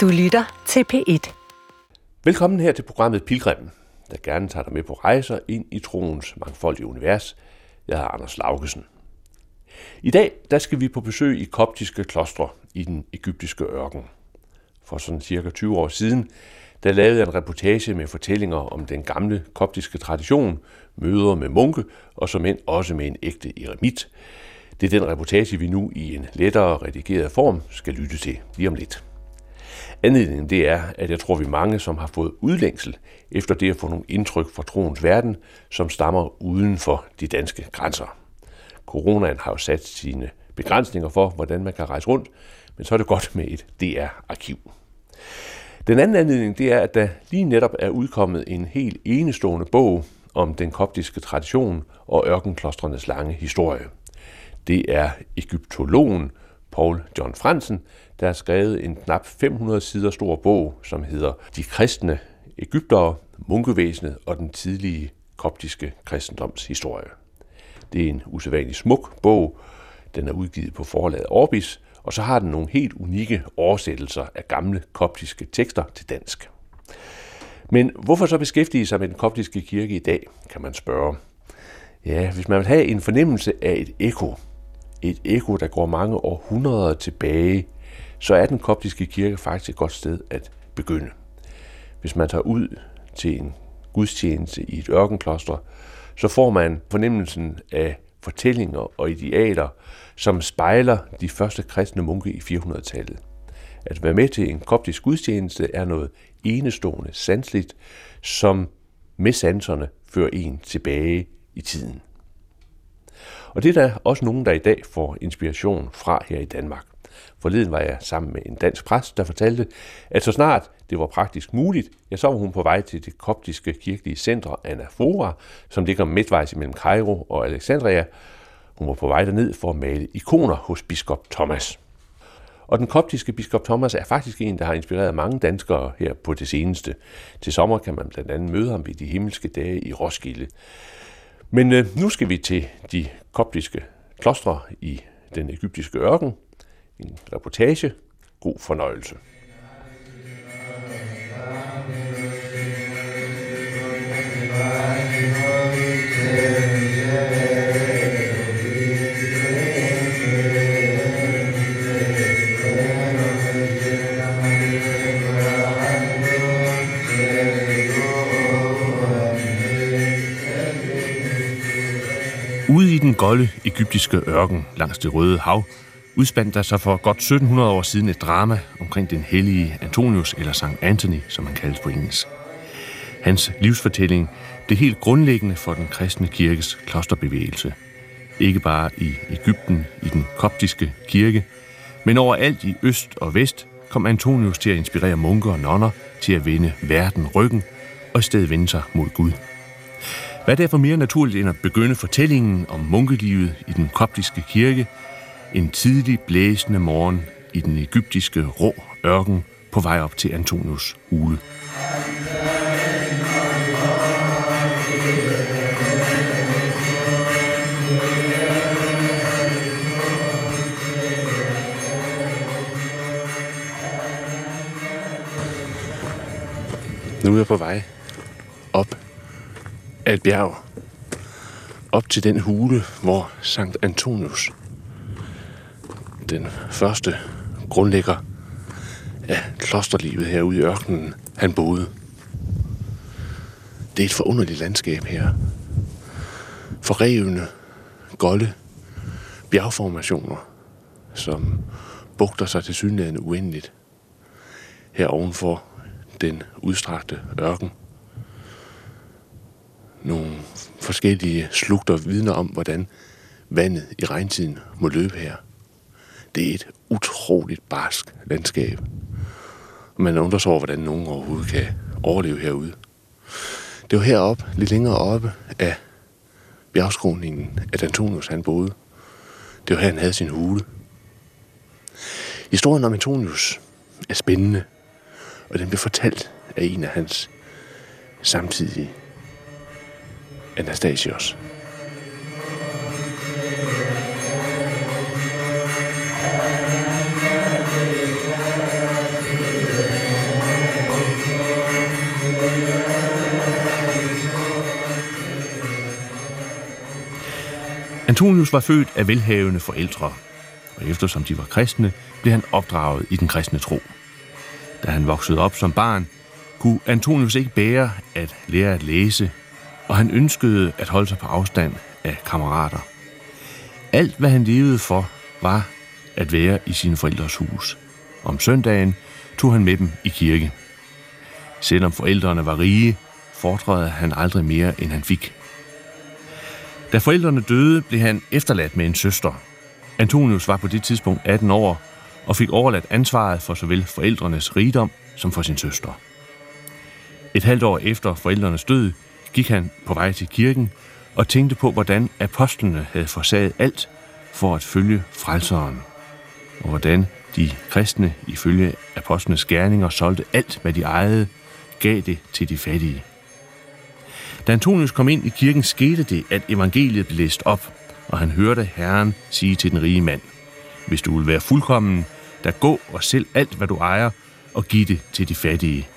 Du lytter til P1. Velkommen her til programmet Pilgrimmen, der gerne tager dig med på rejser ind i troens mangfoldige univers. Jeg er Anders Laugesen. I dag der skal vi på besøg i koptiske klostre i den egyptiske ørken. For sådan cirka 20 år siden, der lavede jeg en reportage med fortællinger om den gamle koptiske tradition, møder med munke og som end også med en ægte eremit. Det er den reportage, vi nu i en lettere redigeret form skal lytte til lige om lidt. Anledningen det er, at jeg tror, vi er mange, som har fået udlængsel efter det at få nogle indtryk fra troens verden, som stammer uden for de danske grænser. Coronaen har jo sat sine begrænsninger for, hvordan man kan rejse rundt, men så er det godt med et DR-arkiv. Den anden anledning det er, at der lige netop er udkommet en helt enestående bog om den koptiske tradition og ørkenklostrenes lange historie. Det er egyptologen Paul John Fransen, der har skrevet en knap 500 sider stor bog, som hedder De kristne Ægyptere, munkevæsenet og den tidlige koptiske kristendoms historie. Det er en usædvanlig smuk bog. Den er udgivet på forlaget Orbis, og så har den nogle helt unikke oversættelser af gamle koptiske tekster til dansk. Men hvorfor så beskæftige sig med den koptiske kirke i dag, kan man spørge. Ja, hvis man vil have en fornemmelse af et ekko, et ekko, der går mange århundreder tilbage, så er den koptiske kirke faktisk et godt sted at begynde. Hvis man tager ud til en gudstjeneste i et ørkenkloster, så får man fornemmelsen af fortællinger og idealer, som spejler de første kristne munke i 400-tallet. At være med til en koptisk gudstjeneste er noget enestående, sansligt, som med sanserne fører en tilbage i tiden. Og det er der også nogen, der i dag får inspiration fra her i Danmark. Forleden var jeg sammen med en dansk præst, der fortalte, at så snart det var praktisk muligt, ja, så var hun på vej til det koptiske kirkelige center Anafora, som ligger midtvejs mellem Cairo og Alexandria. Hun var på vej derned for at male ikoner hos biskop Thomas. Og den koptiske biskop Thomas er faktisk en, der har inspireret mange danskere her på det seneste. Til sommer kan man blandt andet møde ham ved de himmelske dage i Roskilde. Men øh, nu skal vi til de koptiske klostre i den egyptiske ørken. En reportage. God fornøjelse. Golde egyptiske ørken langs det Røde Hav udspandt der sig for godt 1700 år siden et drama omkring den hellige Antonius, eller St. Anthony, som han kaldes på engelsk. Hans livsfortælling blev helt grundlæggende for den kristne kirkes klosterbevægelse. Ikke bare i Ægypten, i den koptiske kirke, men overalt i øst og vest kom Antonius til at inspirere munker og nonner til at vende verden ryggen og i stedet vende sig mod Gud. Hvad er derfor mere naturligt end at begynde fortællingen om munkelivet i den koptiske kirke en tidlig blæsende morgen i den egyptiske rå ørken på vej op til Antonius hule. Nu er jeg på vej af et bjerg. Op til den hule, hvor Sankt Antonius, den første grundlægger af klosterlivet herude i ørkenen, han boede. Det er et forunderligt landskab her. Forrevne, golde bjergformationer, som bugter sig til synligheden uendeligt. Her ovenfor den udstrakte ørken nogle forskellige slugter vidner om, hvordan vandet i regntiden må løbe her. Det er et utroligt barsk landskab. Og man undrer sig over, hvordan nogen overhovedet kan overleve herude. Det var heroppe, lidt længere oppe af bjergskroningen, at Antonius han boede. Det var her, han havde sin hule. Historien om Antonius er spændende, og den blev fortalt af en af hans samtidige Anastasios. Antonius var født af velhavende forældre, og eftersom de var kristne, blev han opdraget i den kristne tro. Da han voksede op som barn, kunne Antonius ikke bære at lære at læse og han ønskede at holde sig på afstand af kammerater. Alt, hvad han levede for, var at være i sine forældres hus. Om søndagen tog han med dem i kirke. Selvom forældrene var rige, fordrede han aldrig mere, end han fik. Da forældrene døde, blev han efterladt med en søster. Antonius var på det tidspunkt 18 år og fik overladt ansvaret for såvel forældrenes rigdom som for sin søster. Et halvt år efter forældrenes død gik han på vej til kirken og tænkte på, hvordan apostlene havde forsaget alt for at følge frelseren, og hvordan de kristne ifølge apostlenes gerninger solgte alt, hvad de ejede, gav det til de fattige. Da Antonius kom ind i kirken, skete det, at evangeliet blev læst op, og han hørte Herren sige til den rige mand, Hvis du vil være fuldkommen, der gå og sælg alt, hvad du ejer, og giv det til de fattige,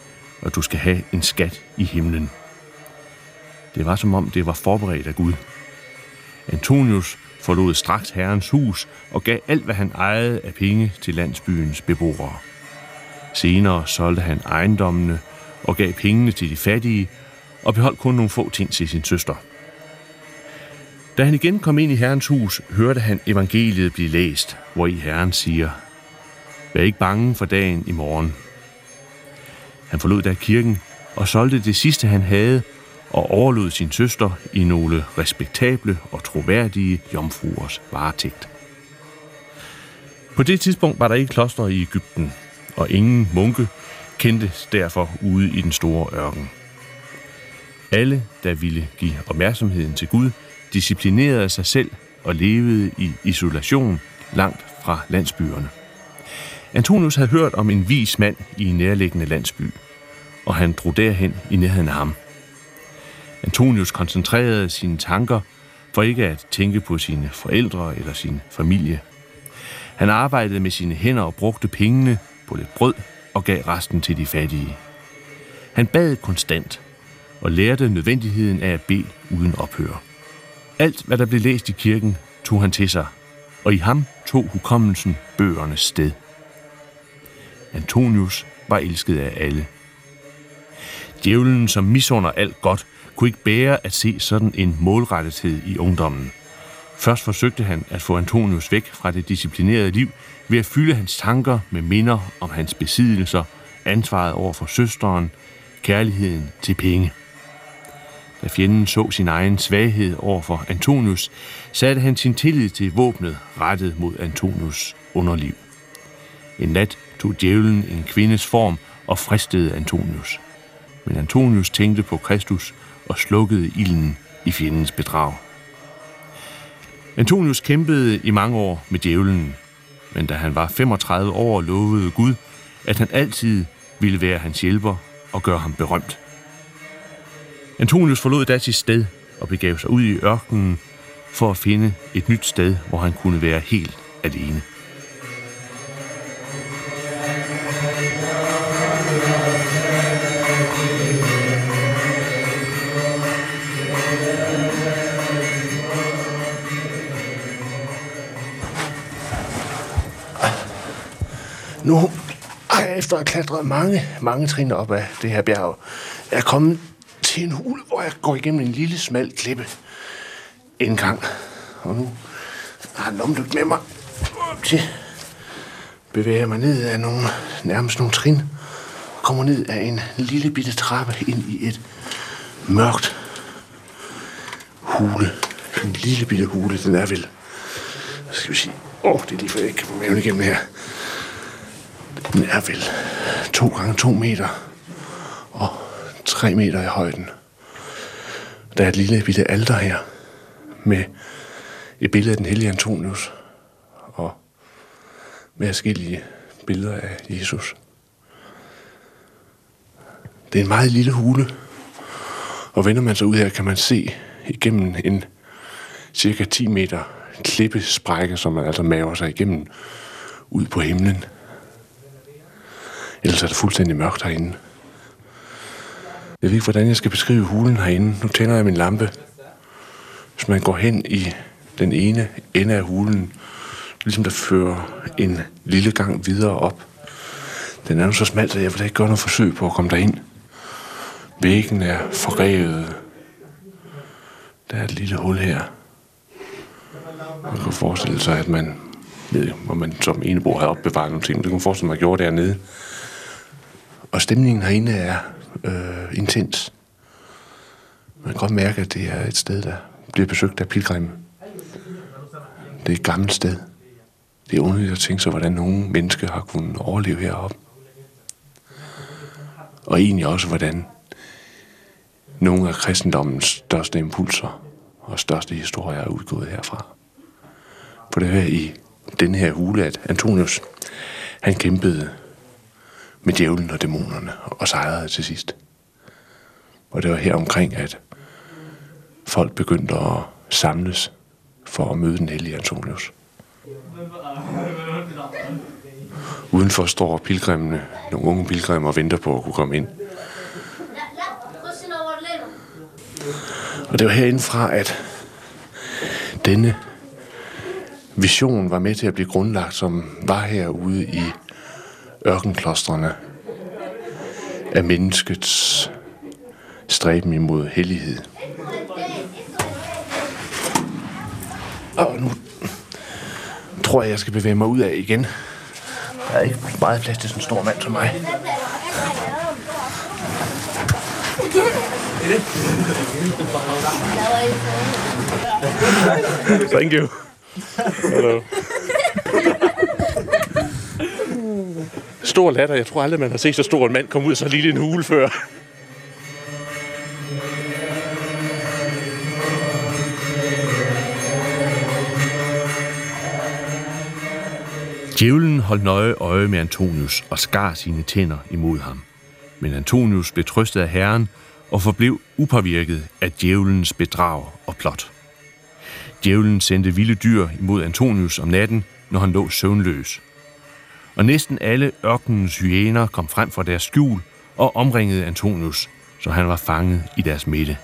og du skal have en skat i himlen. Det var som om, det var forberedt af Gud. Antonius forlod straks herrens hus og gav alt, hvad han ejede af penge til landsbyens beboere. Senere solgte han ejendommene og gav pengene til de fattige og beholdt kun nogle få ting til sin søster. Da han igen kom ind i Herrens hus, hørte han evangeliet blive læst, hvor i Herren siger, Vær ikke bange for dagen i morgen. Han forlod da kirken og solgte det sidste, han havde, og overlod sin søster i nogle respektable og troværdige jomfruers varetægt. På det tidspunkt var der ikke kloster i Ægypten, og ingen munke kendte derfor ude i den store ørken. Alle, der ville give opmærksomheden til Gud, disciplinerede sig selv og levede i isolation langt fra landsbyerne. Antonius havde hørt om en vis mand i en nærliggende landsby, og han drog derhen i nærheden af ham. Antonius koncentrerede sine tanker for ikke at tænke på sine forældre eller sin familie. Han arbejdede med sine hænder og brugte pengene på lidt brød og gav resten til de fattige. Han bad konstant og lærte nødvendigheden af at bede uden ophør. Alt, hvad der blev læst i kirken, tog han til sig, og i ham tog hukommelsen bøgernes sted. Antonius var elsket af alle. Djævlen, som misunder alt godt, kunne ikke bære at se sådan en målrettethed i ungdommen. Først forsøgte han at få Antonius væk fra det disciplinerede liv ved at fylde hans tanker med minder om hans besiddelser, ansvaret over for søsteren, kærligheden til penge. Da fjenden så sin egen svaghed over for Antonius, satte han sin tillid til våbnet rettet mod Antonius underliv. En nat tog djævlen en kvindes form og fristede Antonius. Men Antonius tænkte på Kristus og slukkede ilden i fjendens bedrag. Antonius kæmpede i mange år med djævlen, men da han var 35 år, lovede Gud, at han altid ville være hans hjælper og gøre ham berømt. Antonius forlod da sit sted og begav sig ud i ørkenen for at finde et nyt sted, hvor han kunne være helt alene. Nu har jeg efter at klatre mange, mange trin op af det her bjerg, er kommet til en hule, hvor jeg går igennem en lille, smal klippe indgang. Og nu har jeg lomlygt med mig til bevæger mig ned af nogle, nærmest nogle trin, kommer ned af en lille bitte trappe ind i et mørkt hule. En lille bitte hule, den er vel, skal vi sige, åh, oh, det er lige for, jeg ikke kan få maven igennem her. Den er vel 2 gange 2 meter og 3 meter i højden. Der er et lille bitte alter her med et billede af den hellige Antonius og med forskellige billeder af Jesus. Det er en meget lille hule, og vender man sig ud her, kan man se igennem en cirka 10 meter klippesprække, som man altså maver sig igennem ud på himlen. Ellers er det fuldstændig mørkt herinde. Jeg ved ikke, hvordan jeg skal beskrive hulen herinde. Nu tænder jeg min lampe. Hvis man går hen i den ene ende af hulen, ligesom der fører en lille gang videre op. Den er nu så smalt, at jeg vil ikke gøre noget forsøg på at komme derind. Væggen er forrevet. Der er et lille hul her. Man kan forestille sig, at man, ved, hvor man som enebo havde opbevaret nogle ting, det kan man forestille sig, at man gjorde dernede. Og stemningen herinde er øh, intens. Man kan godt mærke, at det er et sted, der bliver besøgt af pilgrimme. Det er et gammelt sted. Det er underligt at tænke sig, hvordan nogle mennesker har kunnet overleve heroppe. Og egentlig også, hvordan nogle af kristendommens største impulser og største historier er udgået herfra. For det er i den her hule, at Antonius, han kæmpede med djævlen og dæmonerne og sejrede til sidst. Og det var her omkring, at folk begyndte at samles for at møde den hellige Antonius. Udenfor står pilgrimene, nogle unge pilgrimer, og venter på at kunne komme ind. Og det var herindefra, at denne vision var med til at blive grundlagt, som var herude i ørkenklostrene af menneskets stræben imod hellighed. Og nu tror jeg, jeg skal bevæge mig ud af igen. Der er ikke meget plads til sådan en stor mand som mig. Thank you. Hello. Stor latter. Jeg tror aldrig, man har set så stor en mand komme ud af så lille en hule før. Djævlen holdt nøje øje med Antonius og skar sine tænder imod ham. Men Antonius blev trøstet af Herren og forblev upåvirket af djævelens bedrag og plot. Djævlen sendte vilde dyr imod Antonius om natten, når han lå søvnløs. Og næsten alle ørkenens hyæner kom frem fra deres skjul og omringede Antonius, så han var fanget i deres midte.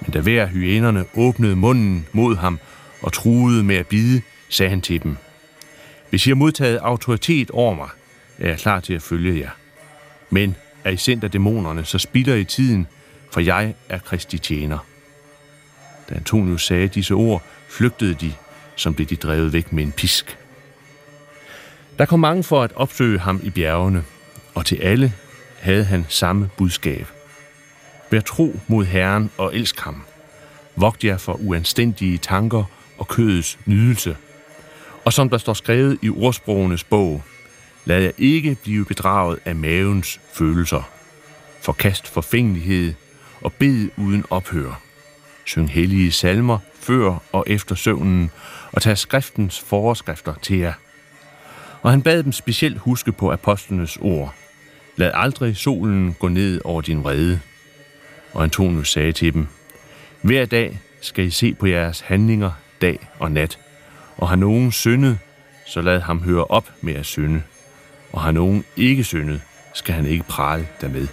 Men da hver hyænerne åbnede munden mod ham og truede med at bide, sagde han til dem – hvis I har modtaget autoritet over mig, er jeg klar til at følge jer. Men er I sendt af dæmonerne, så spilder I tiden, for jeg er Kristi tjener. Da Antonius sagde disse ord, flygtede de, som blev de drevet væk med en pisk. Der kom mange for at opsøge ham i bjergene, og til alle havde han samme budskab. Vær tro mod Herren og elsk ham. Vogt jer for uanstændige tanker og kødets nydelse – og som der står skrevet i ordsprogenes bog, lad jer ikke blive bedraget af mavens følelser. Forkast forfængelighed og bed uden ophør. Syng hellige salmer før og efter søvnen, og tag skriftens forskrifter til jer. Og han bad dem specielt huske på apostlenes ord. Lad aldrig solen gå ned over din vrede. Og Antonius sagde til dem, Hver dag skal I se på jeres handlinger dag og nat – og har nogen syndet, så lad ham høre op med at synde. Og har nogen ikke syndet, skal han ikke prale dermed.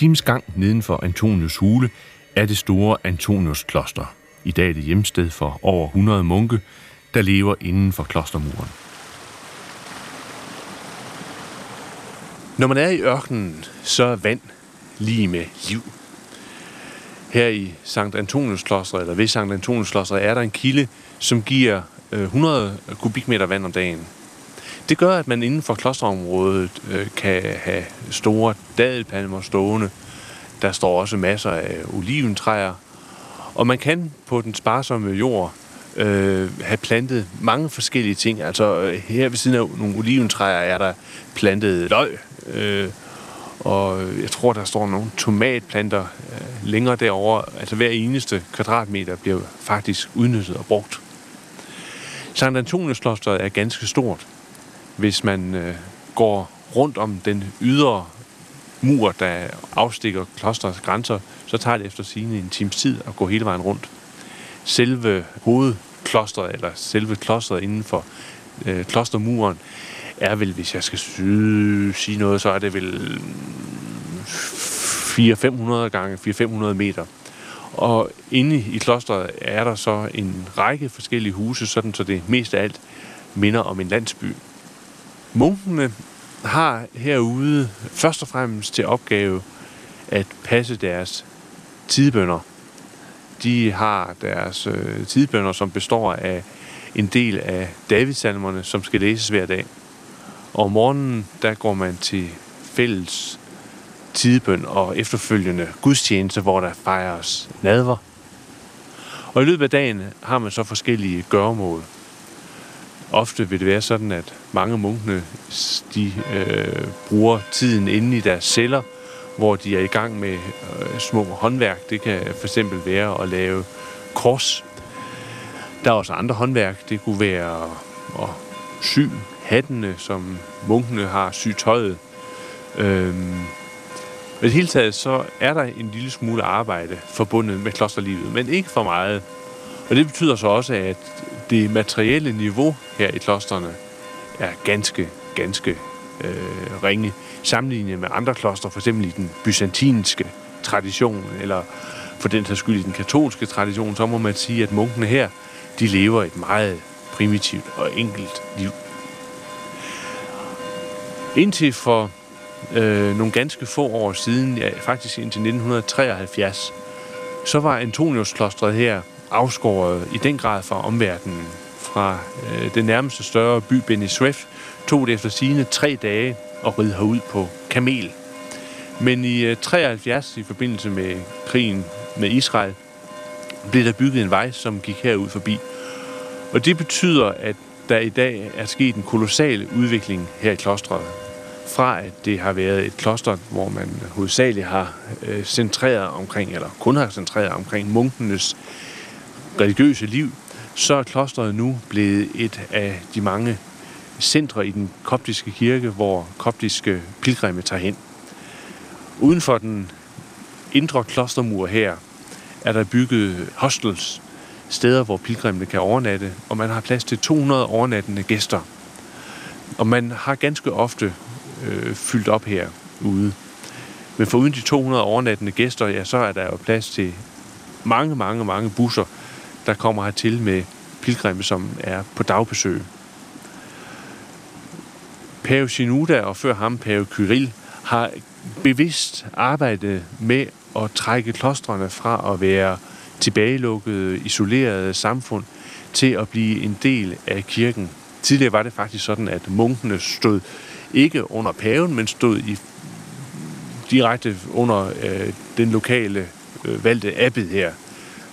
Times gang neden for Antonius hule er det store Antonius kloster. I dag er det hjemsted for over 100 munke, der lever inden for klostermuren. Når man er i ørkenen, så er vand lige med liv. Her i Sankt Antonius kloster, eller ved Sankt Antonius kloster, er der en kilde, som giver øh, 100 kubikmeter vand om dagen. Det gør, at man inden for klosterområdet øh, kan have store dadelpalmer stående. Der står også masser af oliventræer. Og man kan på den sparsomme jord øh, have plantet mange forskellige ting. Altså øh, her ved siden af nogle oliventræer er der plantet løg. Øh, og jeg tror, der står nogle tomatplanter øh, længere derovre. Altså hver eneste kvadratmeter bliver faktisk udnyttet og brugt. Sankt Antonius klosteret er ganske stort hvis man øh, går rundt om den ydre mur, der afstikker klosterets grænser, så tager det efter sigende en times tid at gå hele vejen rundt. Selve hovedklosteret, eller selve klosteret inden for øh, klostermuren, er vel, hvis jeg skal sige noget, så er det vel mm, 400-500 gange 400-500 meter. Og inde i klosteret er der så en række forskellige huse, sådan så det mest af alt minder om en landsby. Munkene har herude først og fremmest til opgave at passe deres tidbønder. De har deres øh, tidbønder, som består af en del af Davidsalmerne, som skal læses hver dag. Og om morgenen, der går man til fælles tidbøn og efterfølgende gudstjeneste, hvor der fejres nadver. Og i løbet af dagen har man så forskellige gørmål. Ofte vil det være sådan, at mange munkene de, øh, bruger tiden inde i deres celler, hvor de er i gang med øh, små håndværk. Det kan for eksempel være at lave kors. Der er også andre håndværk. Det kunne være at sy hattene, som munkene har, syet tøjet. Øhm, i det hele taget, så er der en lille smule arbejde forbundet med klosterlivet, men ikke for meget. Og det betyder så også, at det materielle niveau her i klosterne er ganske, ganske øh, ringe sammenlignet med andre kloster, for eksempel i den byzantinske tradition, eller for den sags skyld i den katolske tradition, så må man sige, at munkene her, de lever et meget primitivt og enkelt liv. Indtil for øh, nogle ganske få år siden, ja, faktisk indtil 1973, så var Antonius-klostret her afskåret i den grad fra omverdenen. Fra øh, den nærmeste større by, Beni Suef, tog det efter sine tre dage at ride herud på kamel. Men i øh, 73, i forbindelse med krigen med Israel, blev der bygget en vej, som gik herud forbi. Og det betyder, at der i dag er sket en kolossal udvikling her i klostret fra at det har været et kloster, hvor man hovedsageligt har øh, centreret omkring, eller kun har centreret omkring munkenes religiøse liv, så er klosteret nu blevet et af de mange centre i den koptiske kirke, hvor koptiske pilgrimme tager hen. Uden for den indre klostermur her er der bygget hostels, steder, hvor pilgrimene kan overnatte, og man har plads til 200 overnattende gæster. Og man har ganske ofte øh, fyldt op herude. Men for uden de 200 overnattende gæster, ja, så er der jo plads til mange, mange, mange busser, der kommer hertil med pilgrimme, som er på dagbesøg. Pave Sinuda og før ham Pave Kyril har bevidst arbejdet med at trække klostrene fra at være tilbagelukkede, isolerede samfund til at blive en del af kirken. Tidligere var det faktisk sådan, at munkene stod ikke under paven, men stod i direkte under øh, den lokale øh, valgte abbed her.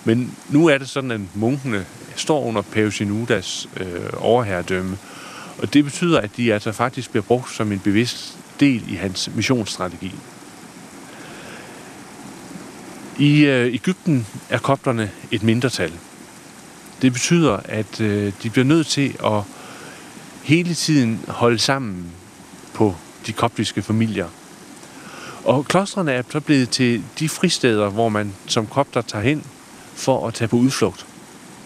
Men nu er det sådan, at munkene står under pave Sinudas øh, overherredømme, og det betyder, at de altså faktisk bliver brugt som en bevidst del i hans missionsstrategi. I øh, Ægypten er kopterne et mindretal. Det betyder, at øh, de bliver nødt til at hele tiden holde sammen på de koptiske familier. Og klostrene er så blevet til de fristeder, hvor man som kopter tager hen for at tage på udflugt,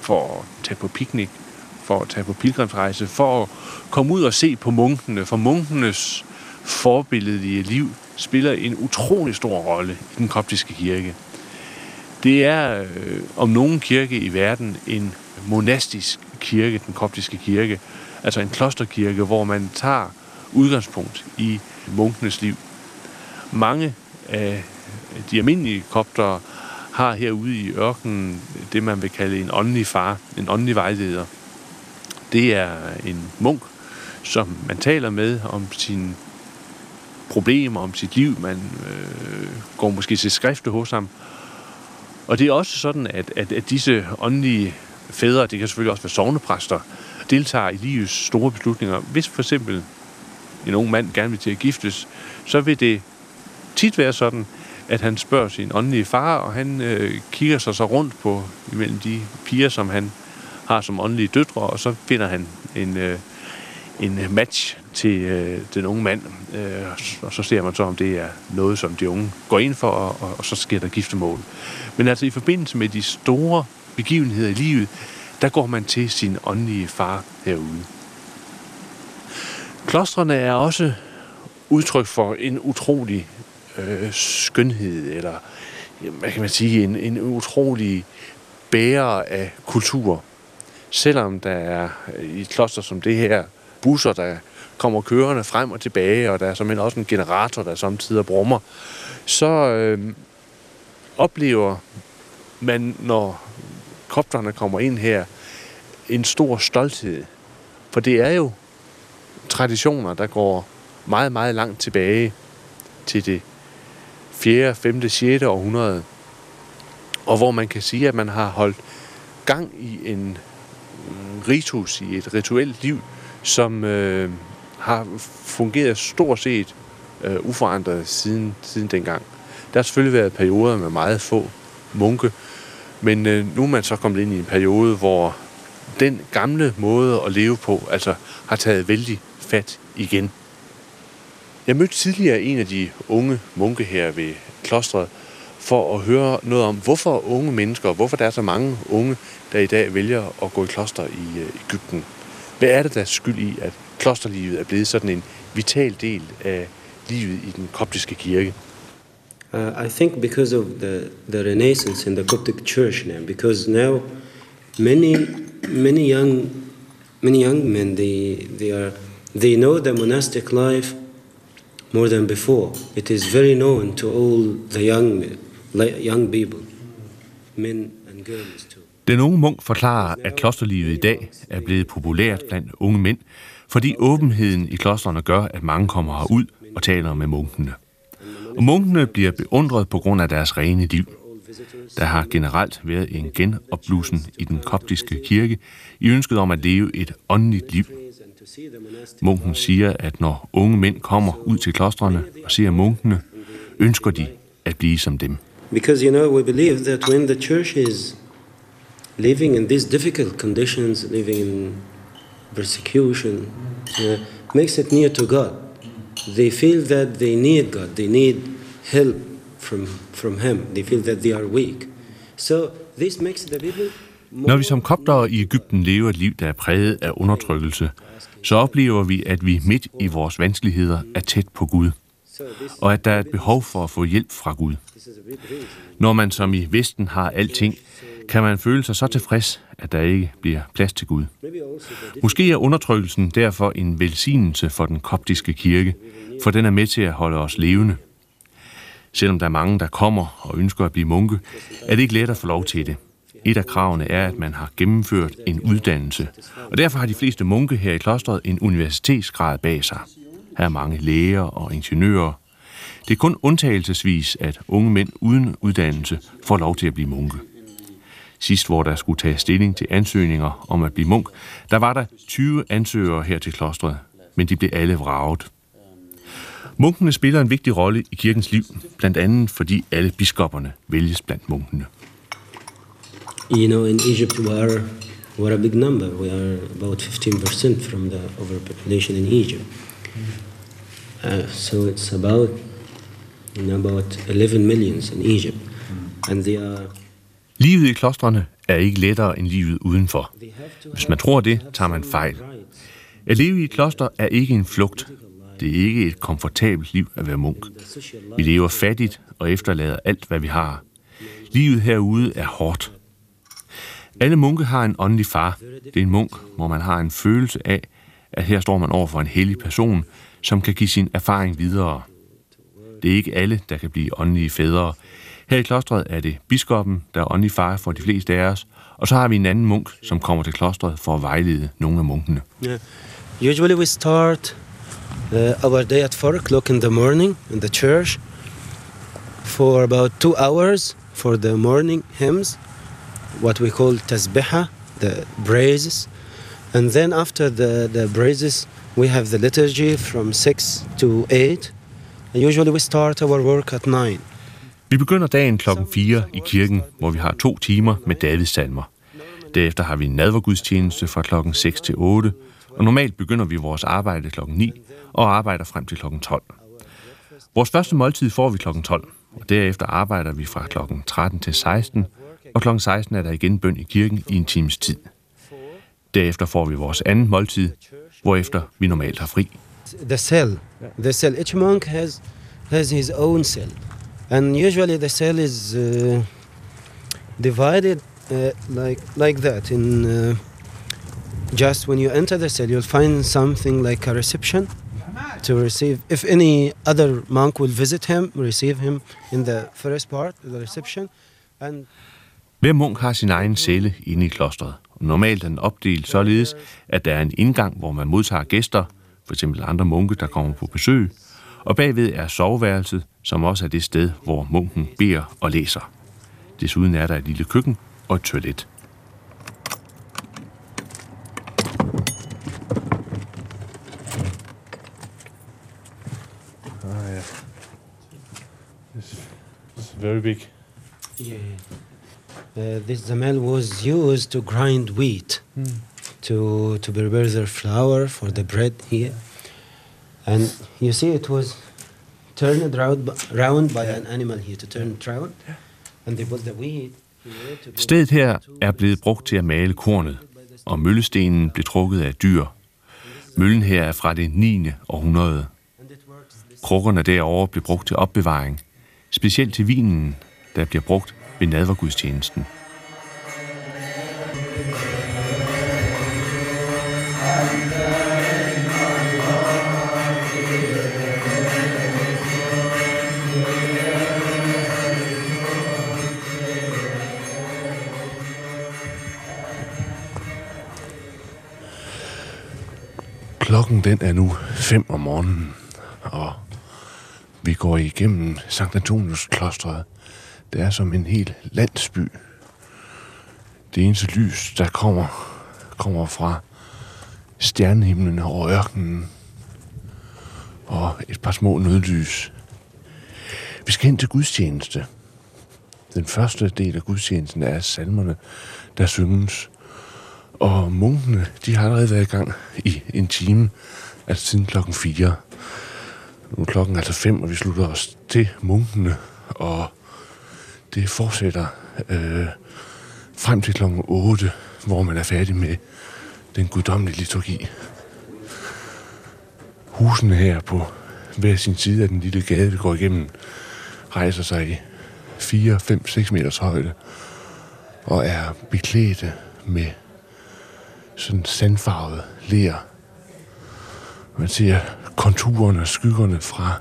for at tage på piknik, for at tage på pilgrimsrejse, for at komme ud og se på munkene, for munkenes forbilledelige liv spiller en utrolig stor rolle i den koptiske kirke. Det er øh, om nogen kirke i verden en monastisk kirke, den koptiske kirke, altså en klosterkirke, hvor man tager udgangspunkt i munkenes liv. Mange af de almindelige koptere har herude i ørkenen det, man vil kalde en åndelig far, en åndelig vejleder. Det er en munk, som man taler med om sine problemer, om sit liv. Man øh, går måske til skrifte hos ham. Og det er også sådan, at, at, at disse åndelige fædre, det kan selvfølgelig også være sovnepræster, deltager i livets store beslutninger. Hvis for eksempel en ung mand gerne vil til at giftes, så vil det tit være sådan, at han spørger sin åndelige far, og han øh, kigger sig så rundt på imellem de piger, som han har som åndelige døtre, og så finder han en, øh, en match, til øh, den unge mand, øh, og så ser man så, om det er noget, som de unge går ind for, og, og, og så sker der giftermål. Men altså i forbindelse med de store begivenheder i livet, der går man til sin åndelige far herude. Klostrene er også udtryk for en utrolig øh, skønhed, eller hvad kan man sige, en, en utrolig bærer af kultur. Selvom der er øh, i et kloster som det her busser, der kommer kørende frem og tilbage, og der er simpelthen også en generator, der samtidig brummer, så øh, oplever man, når kopterne kommer ind her, en stor stolthed. For det er jo traditioner, der går meget, meget langt tilbage til det 4., 5., 6. århundrede, og hvor man kan sige, at man har holdt gang i en ritus, i et rituelt liv, som øh, har fungeret stort set øh, uforandret siden, siden dengang. Der har selvfølgelig været perioder med meget få munke, men øh, nu er man så kommet ind i en periode, hvor den gamle måde at leve på, altså har taget vældig fat igen. Jeg mødte tidligere en af de unge munke her ved klostret, for at høre noget om, hvorfor unge mennesker, hvorfor der er så mange unge, der i dag vælger at gå i kloster i øh, Ægypten. Hvad er det, der er skyld i, at klosterlivet er blevet sådan en vital del af livet i den koptiske kirke? Uh, I think because of the, the renaissance in the Coptic Church now, because now many many young many young men they they are they know the monastic life more than before. It is very known to all the young young people, men and girls too. Den unge munk forklarer, at klosterlivet i dag er blevet populært blandt unge mænd, fordi åbenheden i klostrene gør, at mange kommer herud og taler med munkene. Og munkene bliver beundret på grund af deres rene liv. Der har generelt været en genopblussen i den koptiske kirke i ønsket om at leve et åndeligt liv. Munken siger, at når unge mænd kommer ud til klostrene og ser munkene, ønsker de at blive som dem. Because you know we believe that when the church is living in these difficult conditions, living in persecution, uh, makes it near to God. They feel that they need God. They need help from, from Him. They feel that they are weak. So this makes the people Når vi som koptere i Ægypten lever et liv, der er præget af undertrykkelse, så oplever vi, at vi midt i vores vanskeligheder er tæt på Gud, og at der er et behov for at få hjælp fra Gud. Når man som i Vesten har alting, kan man føle sig så tilfreds, at der ikke bliver plads til Gud. Måske er undertrykkelsen derfor en velsignelse for den koptiske kirke, for den er med til at holde os levende. Selvom der er mange, der kommer og ønsker at blive munke, er det ikke let at få lov til det. Et af kravene er, at man har gennemført en uddannelse, og derfor har de fleste munke her i klostret en universitetsgrad bag sig. Her er mange læger og ingeniører. Det er kun undtagelsesvis, at unge mænd uden uddannelse får lov til at blive munke. Sidst, hvor der skulle tage stilling til ansøgninger om at blive munk, der var der 20 ansøgere her til klostret, men de blev alle vraget. Munkene spiller en vigtig rolle i kirkens liv, blandt andet fordi alle biskopperne vælges blandt munkene. You know, in Egypt we are, we are a big number. We are about 15% from the overpopulation in Egypt. Uh, so it's about, you know, about 11 millions in Egypt. And they are Livet i klostrene er ikke lettere end livet udenfor. Hvis man tror det, tager man fejl. At leve i et kloster er ikke en flugt. Det er ikke et komfortabelt liv at være munk. Vi lever fattigt og efterlader alt, hvad vi har. Livet herude er hårdt. Alle munke har en åndelig far. Det er en munk, hvor man har en følelse af, at her står man over for en hellig person, som kan give sin erfaring videre. Det er ikke alle, der kan blive åndelige fædre. Her i klostret er det biskoppen, der er åndelig far for de fleste af os, og så har vi en anden munk, som kommer til klostret for at vejlede nogle af munkene. Yeah. Usually we start uh, our day at 4 o'clock in the morning in the church for about two hours for the morning hymns, what we call tasbiha, the praises. And then after the, the praises, we have the liturgy from 6 to 8. And usually we start our work at 9. Vi begynder dagen klokken 4 i kirken, hvor vi har to timer med Davids salmer. Derefter har vi en nadvergudstjeneste fra klokken 6 til 8, og normalt begynder vi vores arbejde klokken 9 og arbejder frem til klokken 12. Vores første måltid får vi klokken 12, og derefter arbejder vi fra klokken 13 til 16, og kl. 16 er der igen bøn i kirken i en times tid. Derefter får vi vores anden måltid, hvorefter vi normalt har fri. The cell, the cell. Each monk has has his own cell, and usually the cell is uh, divided uh, like like that. In uh, just when you enter the cell, you'll find something like a reception to receive. If any other monk will visit him, receive him in the first part, the reception, and hver munk har sin egen celle inde i klostret. Normalt er den opdelt således, at der er en indgang, hvor man modtager gæster, f.eks. andre munke, der kommer på besøg, og bagved er soveværelset, som også er det sted, hvor munken beder og læser. Desuden er der et lille køkken og et toilet. Ah, ja. It's, it's very big. Yeah. Uh, this zamel was used to grind wheat to to prepare their flour for the bread here, and you see it was turned round, round by an animal here to turn it round, and they put the wheat. Stedet her er blevet brugt til at male kornet, og møllestenen blev trukket af dyr. Møllen her er fra det 9. århundrede. Krukkerne derovre blev brugt til opbevaring, specielt til vinen, der bliver brugt ved nadvergudstjenesten. Klokken den er nu 5 om morgenen, og vi går igennem Sankt Antonius klostret. Det er som en hel landsby. Det eneste lys, der kommer, kommer fra stjernehimlen over ørkenen. Og et par små nødlys. Vi skal hen til gudstjeneste. Den første del af gudstjenesten er salmerne, der synges. Og munkene, de har allerede været i gang i en time, altså siden klokken 4. Nu er klokken altså 5, og vi slutter os til munkene, og det fortsætter øh, frem til klokken 8, hvor man er færdig med den guddommelige liturgi. Husene her på hver sin side af den lille gade, vi går igennem, rejser sig i 4, 5, 6 meters højde og er beklædte med sådan sandfarvet ler. Man ser konturerne og skyggerne fra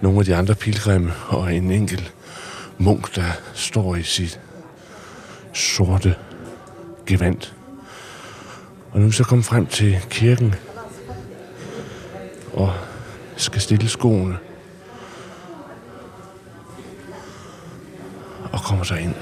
nogle af de andre pilgrimme og en enkelt munk, der står i sit sorte gevand. Og nu så kom frem til kirken og skal stille skoene og kommer så ind.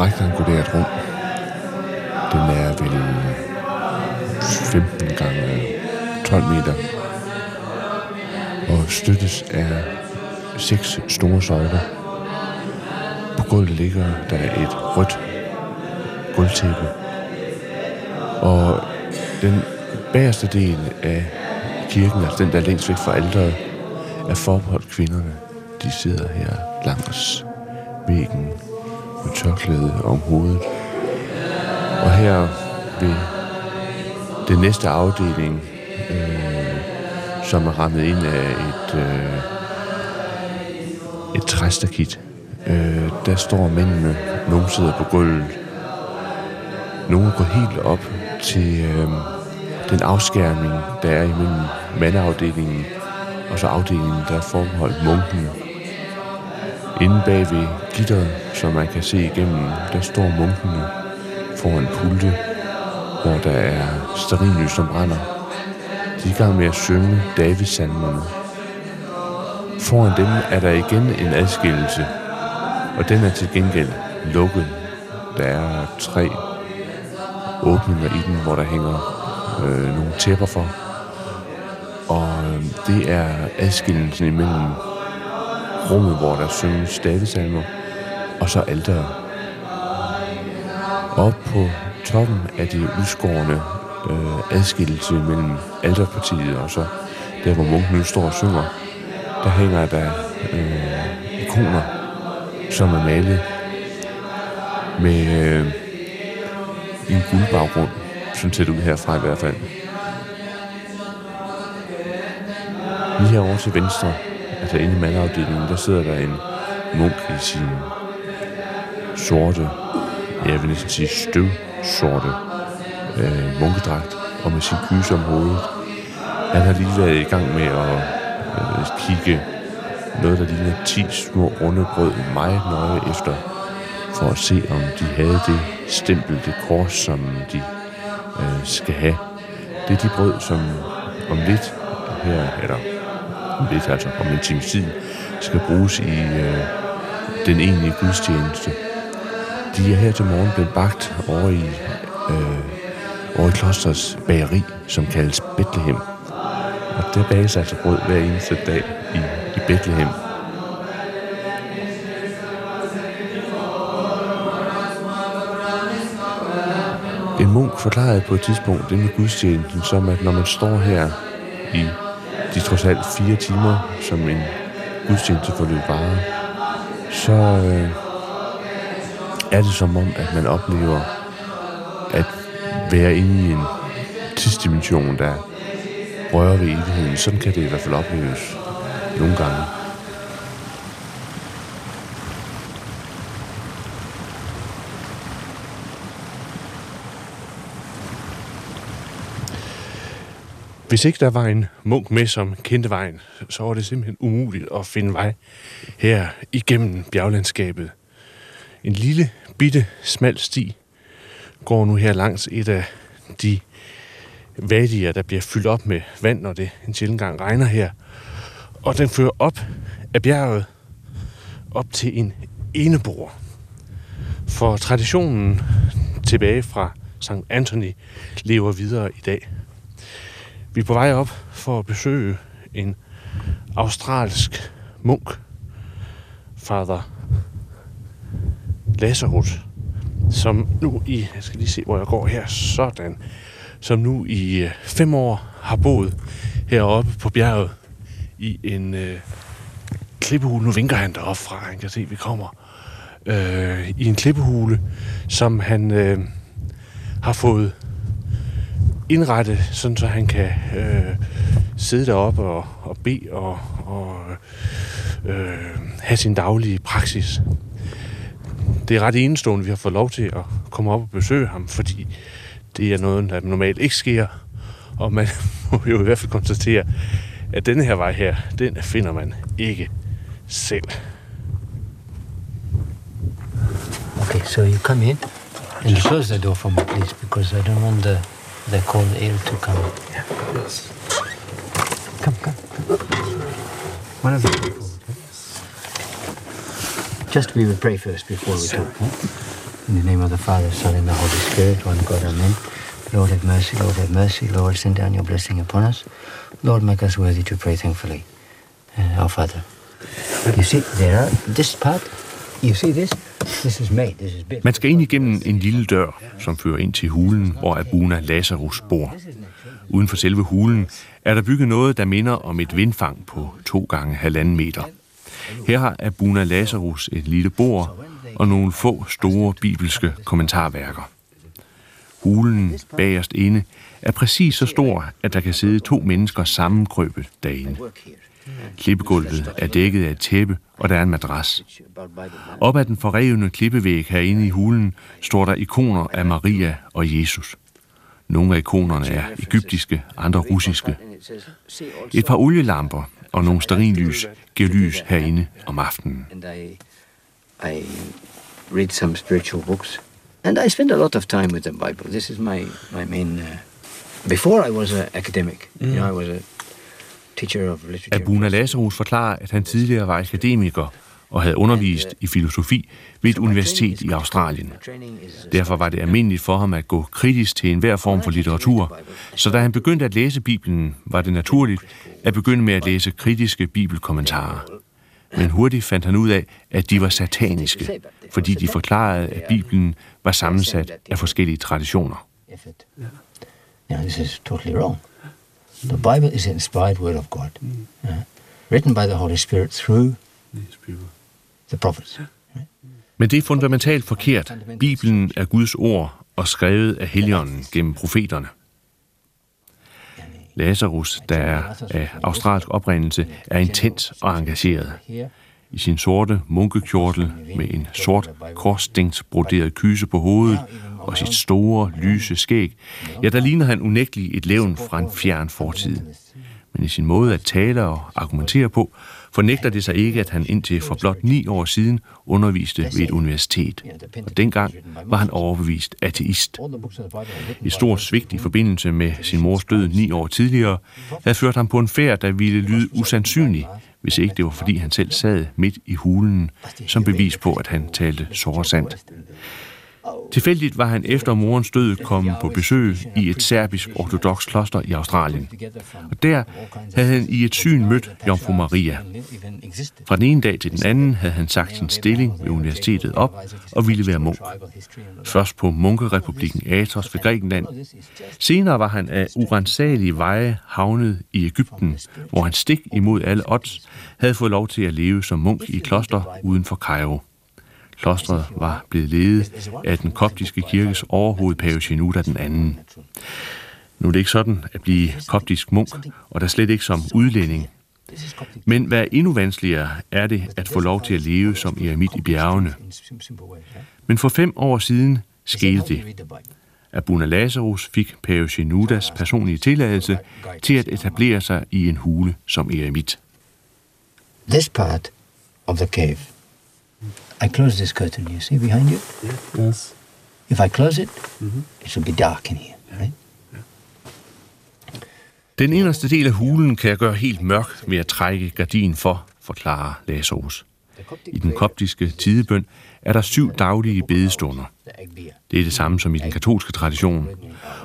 Som rektangulært rum. Den er vel 15 gange 12 meter og støttes af seks store søjler. På gulvet ligger der et rødt gulvtæppe. Og den bagerste del af kirken, altså den der er længst væk fra alderet, er forbeholdt kvinderne. De sidder her langs væggen med tørklæde om hovedet. Og her ved den næste afdeling, øh, som er rammet ind af et, øh, et træstakit, øh, der står mændene, nogle sidder på gulvet, Nogle går helt op til øh, den afskærmning, der er imellem mandeafdelingen og så afdelingen, der er forbeholdt munken. Inde bag ved gitteret, som man kan se igennem, der står munkene foran pulte, hvor der er sterinlys, som brænder. De er i gang med at synge Davidssalmerne. Foran dem er der igen en adskillelse, og den er til gengæld lukket. Der er tre åbninger i den, hvor der hænger øh, nogle tæpper for. Og øh, det er adskillelsen imellem rummet, hvor der synges stavesalmer, og så alderet. Op på toppen af det udskårende øh, adskillelse mellem alterpartiet og så der, hvor munken nu står og synger, der hænger der øh, ikoner, som er malet med øh, en guldbaggrund, sådan ser det ud herfra i hvert fald. Lige herovre til venstre, altså inde i mandafdelingen, der sidder der en munk i sin sorte, jeg vil næsten sige støvsorte øh, munkedragt, og med sin kyse om hovedet. Han har lige været i gang med at øh, kigge noget, der ligner 10 små runde brød meget nøje efter, for at se, om de havde det stempel, det kors, som de øh, skal have. Det er de brød, som om lidt her, eller lidt, altså om en times tid, skal bruges i øh, den egentlige gudstjeneste. De er her til morgen blevet bagt over i, øh, over i klosters bageri, som kaldes Bethlehem. Og der bages altså brød hver eneste dag i, i Bethlehem. En munk forklarede på et tidspunkt det med gudstjenesten som, at når man står her i de trods alt fire timer, som en gudstjeneste det varer, så øh, er det som om, at man oplever at være inde i en tidsdimension, der rører ved evigheden. Sådan kan det i hvert fald opleves nogle gange. Hvis ikke der var en munk med, som kendte vejen, så var det simpelthen umuligt at finde vej her igennem bjerglandskabet. En lille, bitte, smal sti går nu her langs et af de vadier, der bliver fyldt op med vand, når det en sjældent gang regner her. Og den fører op af bjerget, op til en enebor. For traditionen tilbage fra St. Anthony lever videre i dag. Vi er på vej op for at besøge en australsk munk, Father Lazarus, som nu i, jeg skal lige se, hvor jeg går her, sådan, som nu i øh, fem år har boet heroppe på bjerget i en øh, klippehule. Nu vinker han deroppe fra, han kan se, at vi kommer. Øh, I en klippehule, som han øh, har fået indrettet, sådan så han kan øh, sidde deroppe og, og bede og, og øh, have sin daglige praksis. Det er ret enestående, vi har fået lov til at komme op og besøge ham, fordi det er noget, der normalt ikke sker. Og man må jo i hvert fald konstatere, at denne her vej her, den finder man ikke selv. Okay, so you come in and close the door for me, please, because I don't want the, the cold air to come. Yeah. Yes. Come, come, come. One of you. Just we will pray first before we talk. Huh? In the name of the Father, Son, and the Holy Spirit, one God, Amen. Lord have mercy, Lord have mercy, Lord send down your blessing upon us. Lord make us worthy to pray thankfully. Uh, our Father. You see, there are this part. You see this? This is made. This is built. Man skal ind igennem en lille dør, som fører ind til hulen, hvor Abuna Lazarus bor. Uden for selve hulen er der bygget noget, der minder om et vindfang på to gange halvanden meter. Her har Abuna Lazarus et lille bord og nogle få store bibelske kommentarværker. Hulen bagerst inde er præcis så stor, at der kan sidde to mennesker sammenkrøbet derinde. Klippegulvet er dækket af et tæppe, og der er en madras. Op ad den forrevne klippevæg herinde i hulen står der ikoner af Maria og Jesus. Nogle af ikonerne er egyptiske, andre russiske. Et par olielamper og nogle sterinlys giver lys herinde om aftenen. I, read some spiritual books. And I spend a lot of time with the Bible. This is my, my main... Uh, before I was an academic, you know, I was a. Abuna Lazarus forklarer, at han tidligere var akademiker og havde undervist i filosofi ved et universitet i Australien. Derfor var det almindeligt for ham at gå kritisk til enhver form for litteratur, så da han begyndte at læse Bibelen, var det naturligt at begynde med at læse kritiske bibelkommentarer. Men hurtigt fandt han ud af, at de var sataniske, fordi de forklarede, at Bibelen var sammensat af forskellige traditioner. You know, this is totally wrong. The Bible is the inspired word of God, uh, written by the Holy Spirit through the prophets. Men det er fundamentalt forkert. Bibelen er Guds ord og skrevet af Helligånden gennem profeterne. Lazarus, der er af australsk oprindelse, er intens og engageret. I sin sorte munkekjortel med en sort korsstængt broderet kyse på hovedet og sit store, lyse skæg, ja, der ligner han unægteligt et levn fra en fjern fortid. Men i sin måde at tale og argumentere på, fornægter det sig ikke, at han indtil for blot ni år siden underviste ved et universitet. Og dengang var han overbevist ateist. Et stort svigt i forbindelse med sin mors død ni år tidligere havde ført ham på en færd, der ville lyde usandsynlig, hvis ikke det var fordi han selv sad midt i hulen, som bevis på, at han talte såre sandt. Tilfældigt var han efter morens død kommet på besøg i et serbisk ortodox kloster i Australien. Og der havde han i et syn mødt Jomfru Maria. Fra den ene dag til den anden havde han sagt sin stilling ved universitetet op og ville være munk. Først på munkerepublikken Athos ved Grækenland. Senere var han af urensagelige veje havnet i Ægypten, hvor han stik imod alle odds havde fået lov til at leve som munk i et kloster uden for Cairo. Klostret var blevet ledet af den koptiske kirkes overhoved Pave Shenouda den anden. Nu er det ikke sådan at blive koptisk munk, og der slet ikke som udlænding. Men hvad endnu vanskeligere er det at få lov til at leve som eremit i bjergene. Men for fem år siden skete det. Abuna Lazarus fik Pave Shenoudas personlige tilladelse til at etablere sig i en hule som eremit. This part of the cave, i close this curtain you see behind you. Yes. If I close it, it will be dark in here, right? Den inderste del af hulen kan jeg gøre helt mørk ved at trække gardin for, forklarer Lazarus. I den koptiske tidebøn er der syv daglige bedestunder. Det er det samme som i den katolske tradition.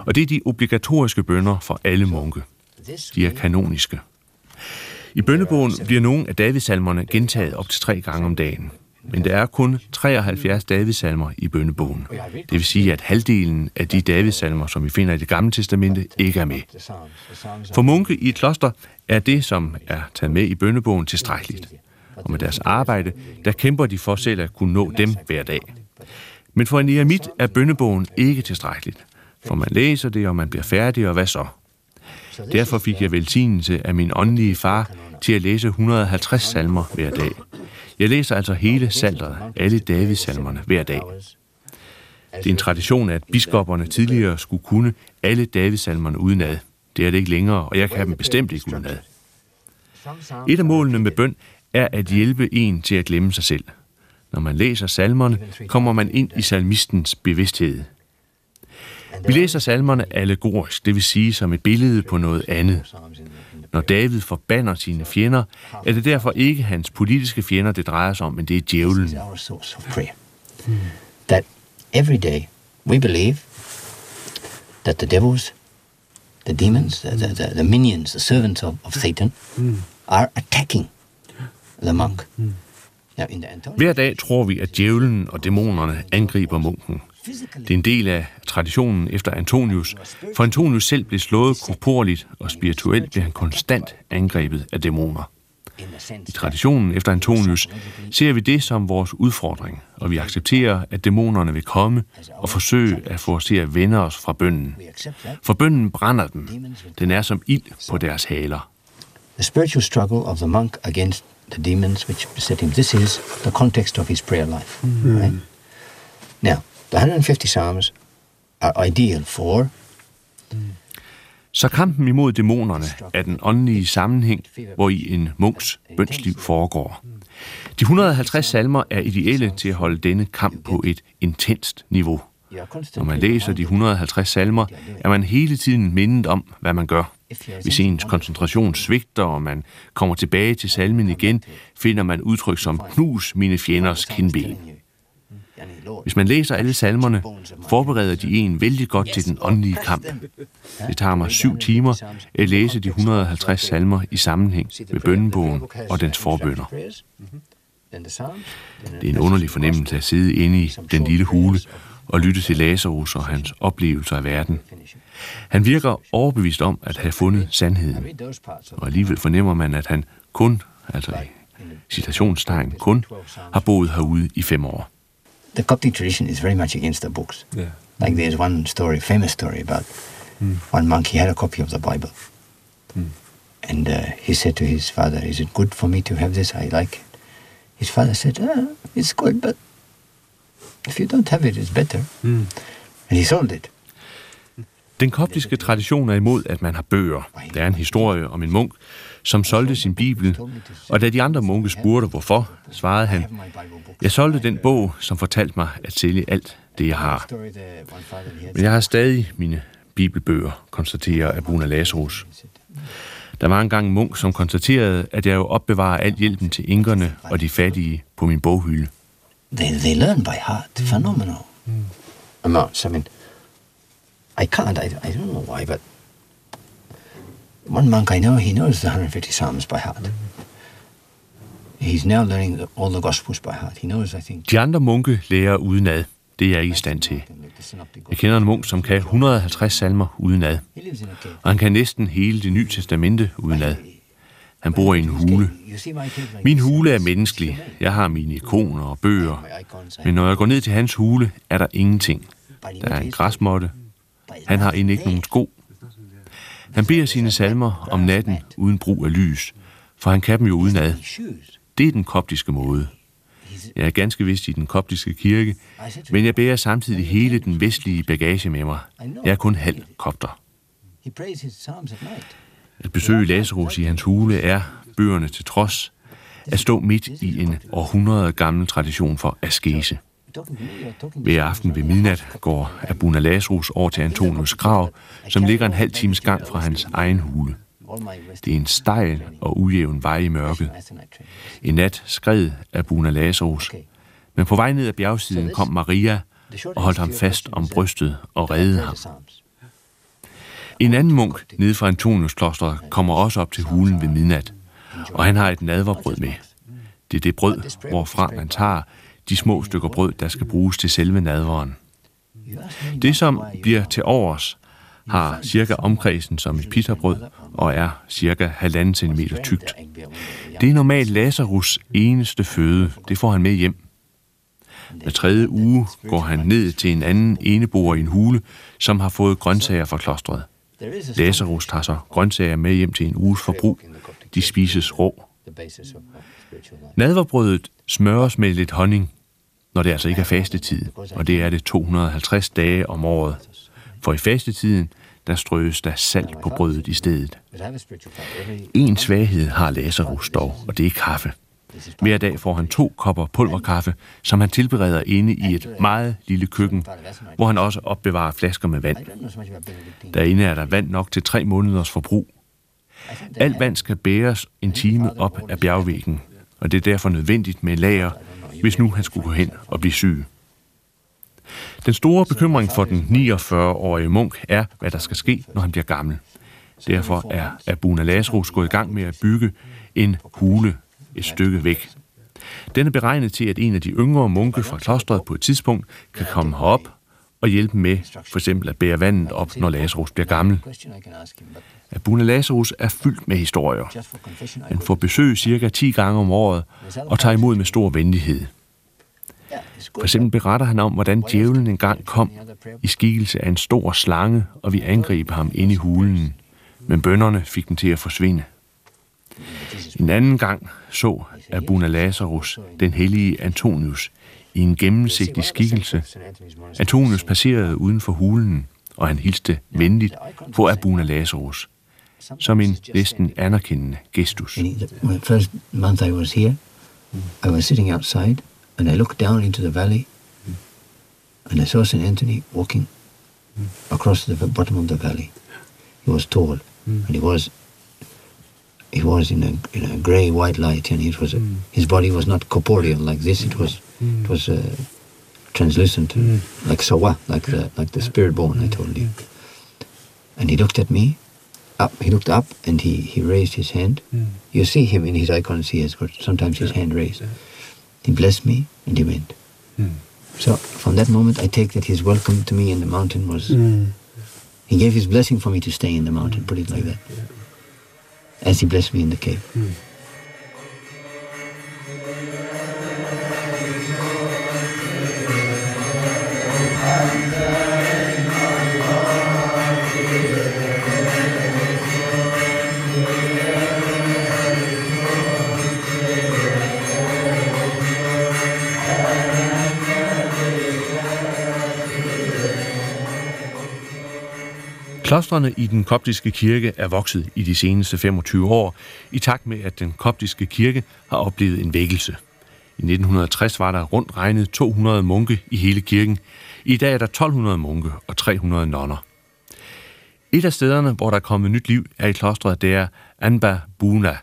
Og det er de obligatoriske bønder for alle munke. De er kanoniske. I bønnebogen bliver nogle af Davidsalmerne gentaget op til tre gange om dagen. Men der er kun 73 Davidsalmer i bønnebogen. Det vil sige, at halvdelen af de Davidsalmer, som vi finder i det gamle testamente, ikke er med. For munke i et kloster er det, som er taget med i bønnebogen, tilstrækkeligt. Og med deres arbejde, der kæmper de for selv at kunne nå dem hver dag. Men for en eremit er bønnebogen ikke tilstrækkeligt. For man læser det, og man bliver færdig, og hvad så? Derfor fik jeg velsignelse af min åndelige far til at læse 150 salmer hver dag. Jeg læser altså hele salteret, alle Davids salmerne, hver dag. Det er en tradition, at biskopperne tidligere skulle kunne alle Davids salmerne udenad. Det er det ikke længere, og jeg kan dem bestemt ikke udenad. Et af målene med bøn er at hjælpe en til at glemme sig selv. Når man læser salmerne, kommer man ind i salmistens bevidsthed. Vi læser salmerne allegorisk, det vil sige som et billede på noget andet. Når David forbander sine fjender, er det derfor ikke hans politiske fjender, det drejer sig om, men det er djævlen. That every day we believe that the devils, the demons, the, the, the, minions, the servants of, of Satan are attacking the monk. Antonian Hver dag tror vi, at djævlen og dæmonerne angriber munken. Det er en del af traditionen efter Antonius, for Antonius selv blev slået korporligt, og spirituelt blev han konstant angrebet af dæmoner. I traditionen efter Antonius ser vi det som vores udfordring, og vi accepterer, at dæmonerne vil komme og forsøge at få os til at vende os fra bønnen. For bønnen brænder dem. Den er som ild på deres haler. the spiritual struggle of the monk against the demons which beset him. This is the context of his prayer life. Right? Now, the 150 Psalms are ideal for Så kampen imod dæmonerne er den åndelige sammenhæng, hvor i en munks bønsliv foregår. De 150 salmer er ideelle til at holde denne kamp på et intenst niveau. Når man læser de 150 salmer, er man hele tiden mindet om, hvad man gør. Hvis ens koncentration svigter, og man kommer tilbage til salmen igen, finder man udtryk som knus mine fjenders kindben. Hvis man læser alle salmerne, forbereder de en vældig godt til den åndelige kamp. Det tager mig syv timer at læse de 150 salmer i sammenhæng med bønnebogen og dens forbønder. Det er en underlig fornemmelse at sidde inde i den lille hule og lytte til Lazarus og hans oplevelser af verden. Han virker overbevist om at have fundet sandheden, og alligevel fornemmer man, at han kun, altså i citationstegn kun, har boet herude i fem år. The Coptic tradition is very much against the books. Yeah. Like there's one story, famous story about one monk. He had a copy of the Bible, and uh, he said to his father, "Is it good for me to have this? I like it." His father said, ah, "It's good, but if you don't have it, it's better." And he sold it. Den koptiske tradition er imod, at man har bøger. Der er en historie om en munk, som solgte sin bibel, og da de andre munke spurgte hvorfor, svarede han, jeg solgte den bog, som fortalte mig at sælge alt det, jeg har. Men jeg har stadig mine bibelbøger, konstaterer Abuna Lazarus. Der var engang en munk, som konstaterede, at jeg jo opbevarer al hjælpen til inkerne og de fattige på min boghylde. They they learn by heart. Phenomenal amounts. I mean, I can't. I, I don't know why, but one monk I know, he knows the 150 psalms by heart. He's now learning all the gospels by heart. He knows, I think. De andre munke lærer udenad. Det er jeg ikke i stand til. Jeg kender en munk, som kan 150 salmer udenad, og han kan næsten hele det nye testamente udenad. Han bor i en hule. Min hule er menneskelig. Jeg har mine ikoner og bøger. Men når jeg går ned til hans hule, er der ingenting. Der er en græsmåtte. Han har end ikke nogen sko. Han beder sine salmer om natten uden brug af lys, for han kan dem jo udenad. Det er den koptiske måde. Jeg er ganske vist i den koptiske kirke, men jeg bærer samtidig hele den vestlige bagage med mig. Jeg er kun halv kopter. At besøge Lazarus i hans hule er, bøgerne til trods, at stå midt i en århundrede gammel tradition for askese. Hver aften ved midnat går Abuna Lazarus over til Antonius grav, som ligger en halv times gang fra hans egen hule. Det er en stejl og ujævn vej i mørket. En nat skred Abuna Lazarus, men på vej ned ad bjergsiden kom Maria og holdt ham fast om brystet og reddede ham. En anden munk nede fra Antonius kloster kommer også op til hulen ved midnat, og han har et nadverbrød med. Det er det brød, hvorfra man tager de små stykker brød, der skal bruges til selve nadveren. Det, som bliver til overs, har cirka omkredsen som et pitabrød og er cirka halvanden centimeter tykt. Det er normalt Lazarus eneste føde. Det får han med hjem. Hver tredje uge går han ned til en anden eneboer i en hule, som har fået grøntsager fra klostret. Lazarus tager så grøntsager med hjem til en uges forbrug. De spises rå. Nadverbrødet smøres med lidt honning, når det altså ikke er fastetid, og det er det 250 dage om året. For i fastetiden, der strøes der salt på brødet i stedet. En svaghed har Lazarus dog, og det er kaffe. Hver dag får han to kopper pulverkaffe, som han tilbereder inde i et meget lille køkken, hvor han også opbevarer flasker med vand. I. Derinde er der vand nok til tre måneders forbrug. Alt vand skal bæres en time op af bjergvæggen, og det er derfor nødvendigt med lager, hvis nu han skulle gå hen og blive syg. Den store bekymring for den 49-årige munk er, hvad der skal ske, når han bliver gammel. Derfor er Abuna Lazarus gået i gang med at bygge en hule et stykke væk. Den er beregnet til, at en af de yngre munke fra klostret på et tidspunkt kan komme herop og hjælpe med for eksempel at bære vandet op, når Lazarus bliver gammel. Abuna Lazarus er fyldt med historier. Han får besøg cirka 10 gange om året og tager imod med stor venlighed. For eksempel beretter han om, hvordan djævlen engang kom i skikkelse af en stor slange, og vi angreb ham inde i hulen. Men bønderne fik den til at forsvinde. En anden gang så Abuna Lazarus den hellige Antonius i en gennemsigtig skikkelse. Antonius passerede uden for hulen, og han hilste venligt på Abuna Lazarus, som en næsten anerkendende gestus. He, the first month I was here, I was sitting outside and I looked down into the valley hmm. and I saw St. Anthony walking hmm. across the bottom of the valley. He was tall hmm. and he was he was in a in a grey white light and it was a, his body was not corporeal like this. It was it was uh, translucent like sawa like the like the spirit born I told you. And he looked at me up he looked up and he he raised his hand. You see him in his icons he has got sometimes his hand raised he blessed me and he went. Hmm. So from that moment I take that his welcome to me in the mountain was hmm. he gave his blessing for me to stay in the mountain put it like that. As he blessed me in the cave hmm. Klostrene i den koptiske kirke er vokset i de seneste 25 år, i takt med, at den koptiske kirke har oplevet en vækkelse. I 1960 var der rundt regnet 200 munke i hele kirken. I dag er der 1200 munke og 300 nonner. Et af stederne, hvor der er kommet nyt liv, er i klostret, det er Anba Buna,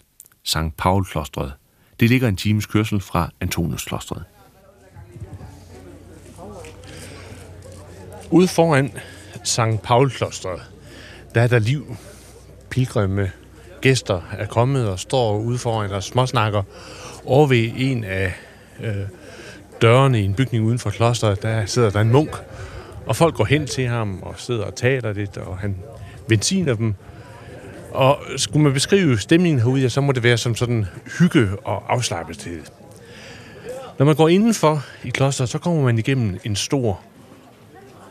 St. Paul-klostret. Det ligger en times kørsel fra Antonius-klostret. Ude foran St. Paul-klostret, der er der liv. Pilgrimme, gæster er kommet og står ude foran og småsnakker. Over ved en af øh, dørene i en bygning uden for klosteret, der sidder der en munk. Og folk går hen til ham og sidder og taler lidt, og han benziner dem. Og skulle man beskrive stemningen herude, ja, så må det være som sådan hygge og afslappethed. Når man går indenfor i klosteret, så kommer man igennem en stor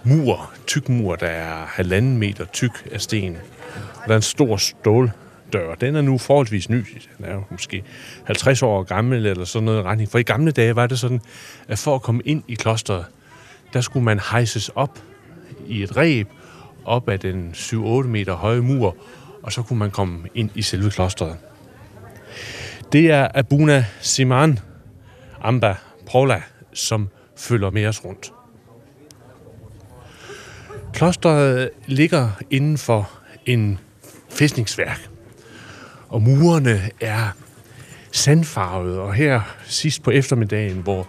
mur, tyk mur, der er halvanden meter tyk af sten. Og der er en stor ståldør. Den er nu forholdsvis ny. Den er jo måske 50 år gammel eller sådan noget retning. For i gamle dage var det sådan, at for at komme ind i klosteret, der skulle man hejses op i et reb op ad den 7-8 meter høje mur, og så kunne man komme ind i selve klosteret. Det er Abuna Siman Amba Paula, som følger med os rundt. Klosteret ligger inden for en fæstningsværk, og murene er sandfarvede, og her sidst på eftermiddagen, hvor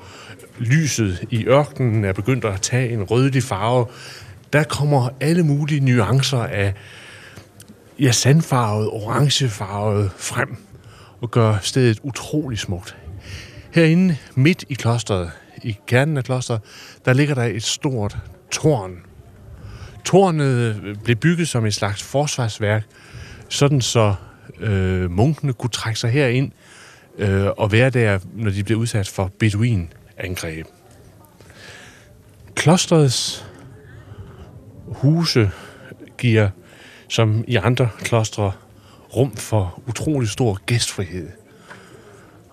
lyset i ørkenen er begyndt at tage en rødlig farve, der kommer alle mulige nuancer af ja, sandfarvet, orangefarvet frem og gør stedet utrolig smukt. Herinde midt i klosteret, i kernen af klosteret, der ligger der et stort tårn. Tårnet øh, blev bygget som et slags forsvarsværk, sådan så øh, munkene kunne trække sig herind øh, og være der, når de blev udsat for beduinangreb. Klostrets huse giver, som i andre klostre, rum for utrolig stor gæstfrihed.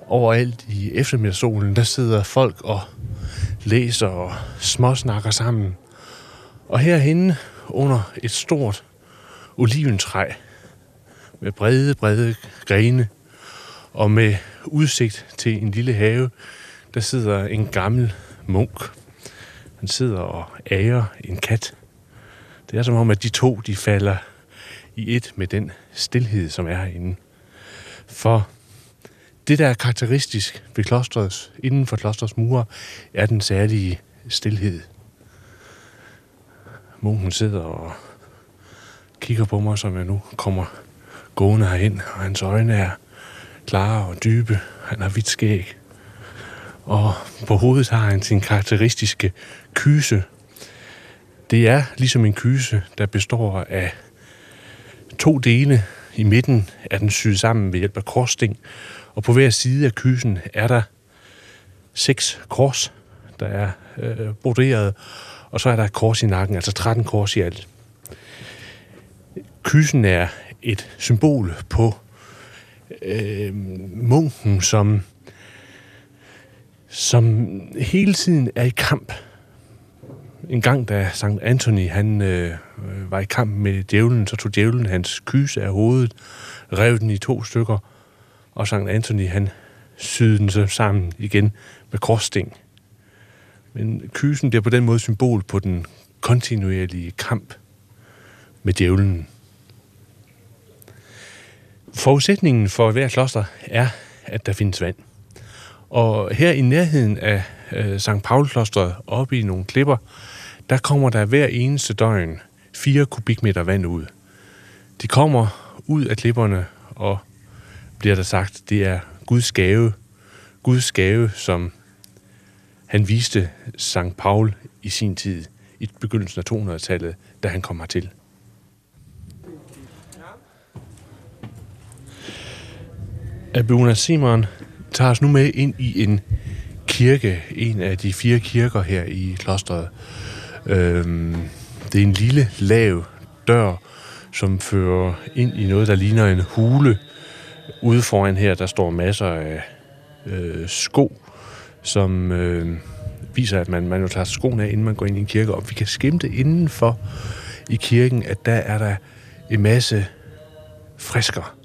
Overalt i eftermiddagssolen, der sidder folk og læser og småsnakker sammen. Og herhenne under et stort oliventræ med brede, brede grene og med udsigt til en lille have, der sidder en gammel munk. Han sidder og ærer en kat. Det er som om, at de to de falder i et med den stillhed, som er herinde. For det, der er karakteristisk ved klostrets, inden for klostrets mure, er den særlige stillhed. Munken sidder og kigger på mig, som jeg nu kommer gående herind, og hans øjne er klare og dybe. Han har hvidt skæg. Og på hovedet har han sin karakteristiske kyse. Det er ligesom en kyse, der består af to dele. I midten er den syet sammen ved hjælp af korssting, og på hver side af kysen er der seks kors, der er øh, broderet, og så er der et kors i nakken, altså 13 kors i alt. Kysen er et symbol på øh, munken, som, som hele tiden er i kamp. En gang, da Sankt Anthony han, øh, var i kamp med djævlen, så tog djævlen hans kyse af hovedet, rev den i to stykker, og Sankt Anthony han syede den så sammen igen med korssting. Men kysen bliver på den måde symbol på den kontinuerlige kamp med djævlen. Forudsætningen for hver kloster er, at der findes vand. Og her i nærheden af øh, St. Paul-klosteret, oppe i nogle klipper, der kommer der hver eneste døgn 4 kubikmeter vand ud. De kommer ud af klipperne, og bliver der sagt, det er Guds gave. Guds gave, som han viste St. Paul i sin tid, i begyndelsen af 200-tallet, da han kom hertil. Abuna Simon tager os nu med ind i en kirke, en af de fire kirker her i klostret. Øhm, det er en lille, lav dør, som fører ind i noget, der ligner en hule. Ude foran her, der står masser af øh, sko, som øh, viser, at man, man jo tager skoen af, inden man går ind i en kirke. Og vi kan skimte indenfor i kirken, at der er der en masse frisker,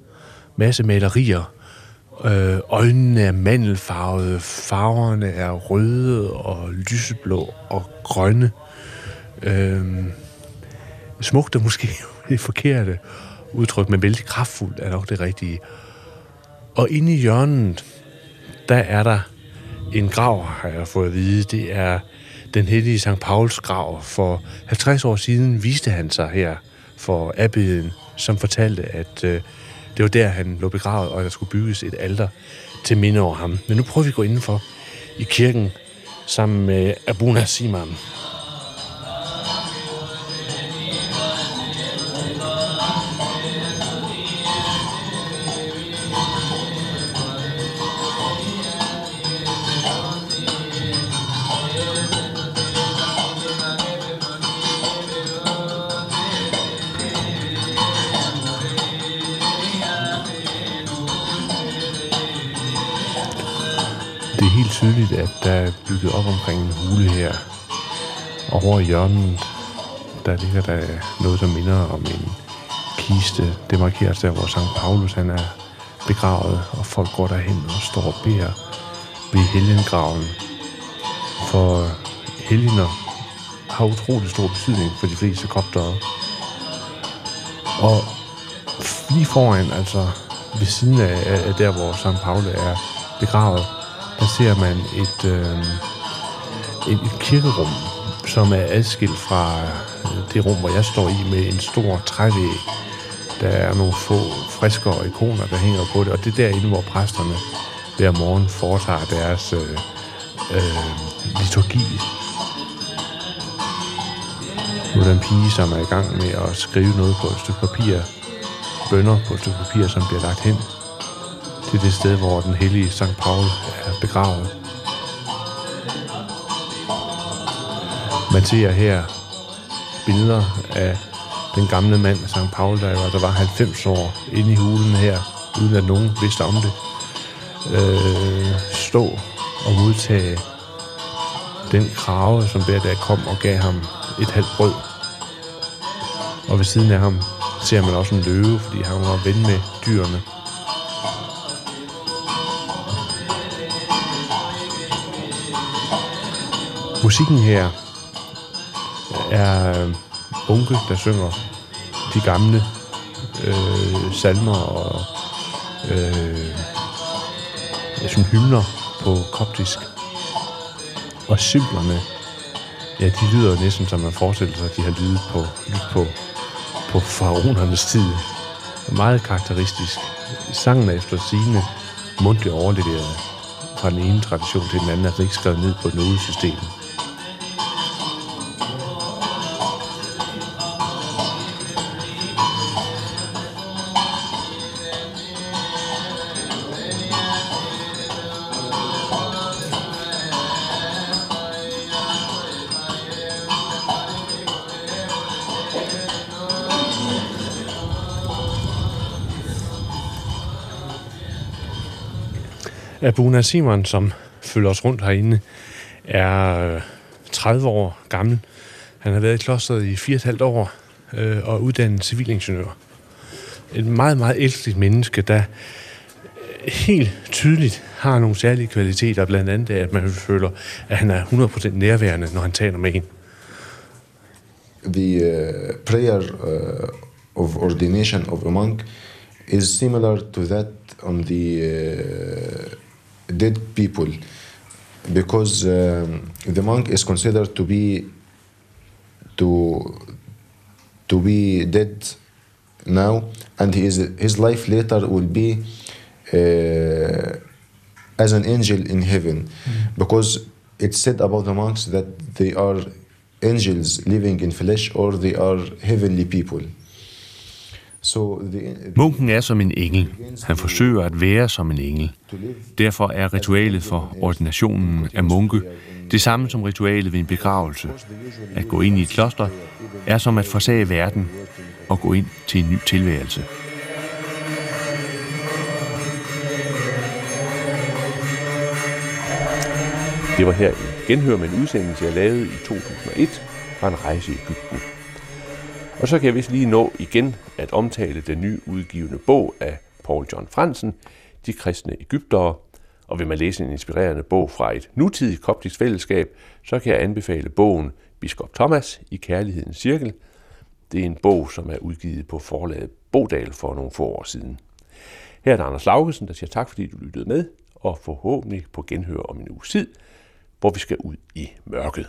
masse malerier, Øh, øjnene er mandelfarvede, farverne er røde og lyseblå og grønne. Øh, smukt er måske det forkerte udtryk, men vældig kraftfuldt er nok det rigtige. Og inde i hjørnet, der er der en grav, har jeg fået at vide. Det er den hellige St. Pauls grav. For 50 år siden viste han sig her for abbeden, som fortalte, at øh, det var der, han lå begravet, og der skulle bygges et alter til minde over ham. Men nu prøver vi at gå indenfor i kirken sammen med Abuna Simam. Tydeligt, at der er bygget op omkring en hule her. Og over i hjørnet, der ligger der noget, der minder om en kiste. Det markeres der, hvor Sankt Paulus han er begravet, og folk går derhen og står og beder ved helgengraven. For helgener har utrolig stor betydning for de fleste koptere. Og lige foran, altså ved siden af, af der, hvor Sankt Paul er begravet, passerer man et, øh, et, et kirkerum, som er adskilt fra øh, det rum, hvor jeg står i, med en stor trævæg. Der er nogle få frisker og ikoner, der hænger på det, og det er derinde, hvor præsterne hver morgen foretager deres øh, øh, liturgi. Nu er der en pige, som er i gang med at skrive noget på et stykke papir, bønder på et stykke papir, som bliver lagt hen til det sted, hvor den hellige Sankt Paul er begravet. Man ser her billeder af den gamle mand, Sankt Paul, der altså var, der var 90 år inde i hulen her, uden at nogen vidste om det, øh, stå og modtage den krave, som hver dag kom og gav ham et halvt brød. Og ved siden af ham ser man også en løve, fordi han var ven med dyrene. Musikken her er øh, unge, der synger de gamle øh, salmer og øh, sådan hymner på koptisk. Og symplerne, ja, de lyder næsten som man forestiller sig, at de har lydet på, lyttet på, på faraonernes tid. Meget karakteristisk. Sangen er efter sigende mundtligt overleveret fra den ene tradition til den anden, altså ikke skrevet ned på et nodesystem. Abuna Simon, som følger os rundt herinde, er øh, 30 år gammel. Han har været i klosteret i 4,5 år øh, og uddannet civilingeniør. Et meget, meget elskeligt menneske, der øh, helt tydeligt har nogle særlige kvaliteter, blandt andet at man føler, at han er 100% nærværende, når han taler med en. The uh, prayer uh, of ordination of a monk is similar to that on the uh, dead people because um, the monk is considered to be to to be dead now and his his life later will be uh, as an angel in heaven. Because it's said about the monks that they are angels living in flesh or they are heavenly people Munken er som en engel. Han forsøger at være som en engel. Derfor er ritualet for ordinationen af munke det samme som ritualet ved en begravelse. At gå ind i et kloster er som at forsage verden og gå ind til en ny tilværelse. Det var her en genhør med en udsendelse, jeg lavede i 2001 fra en rejse i Ægypten. Og så kan jeg vist lige nå igen at omtale den nye udgivende bog af Paul John Fransen, De kristne Ægyptere. Og vil man læse en inspirerende bog fra et nutidigt koptisk fællesskab, så kan jeg anbefale bogen Biskop Thomas i Kærlighedens Cirkel. Det er en bog, som er udgivet på forlaget Bodal for nogle få år siden. Her er der Anders Laugesen, der siger tak, fordi du lyttede med, og forhåbentlig på genhør om en uge tid, hvor vi skal ud i mørket.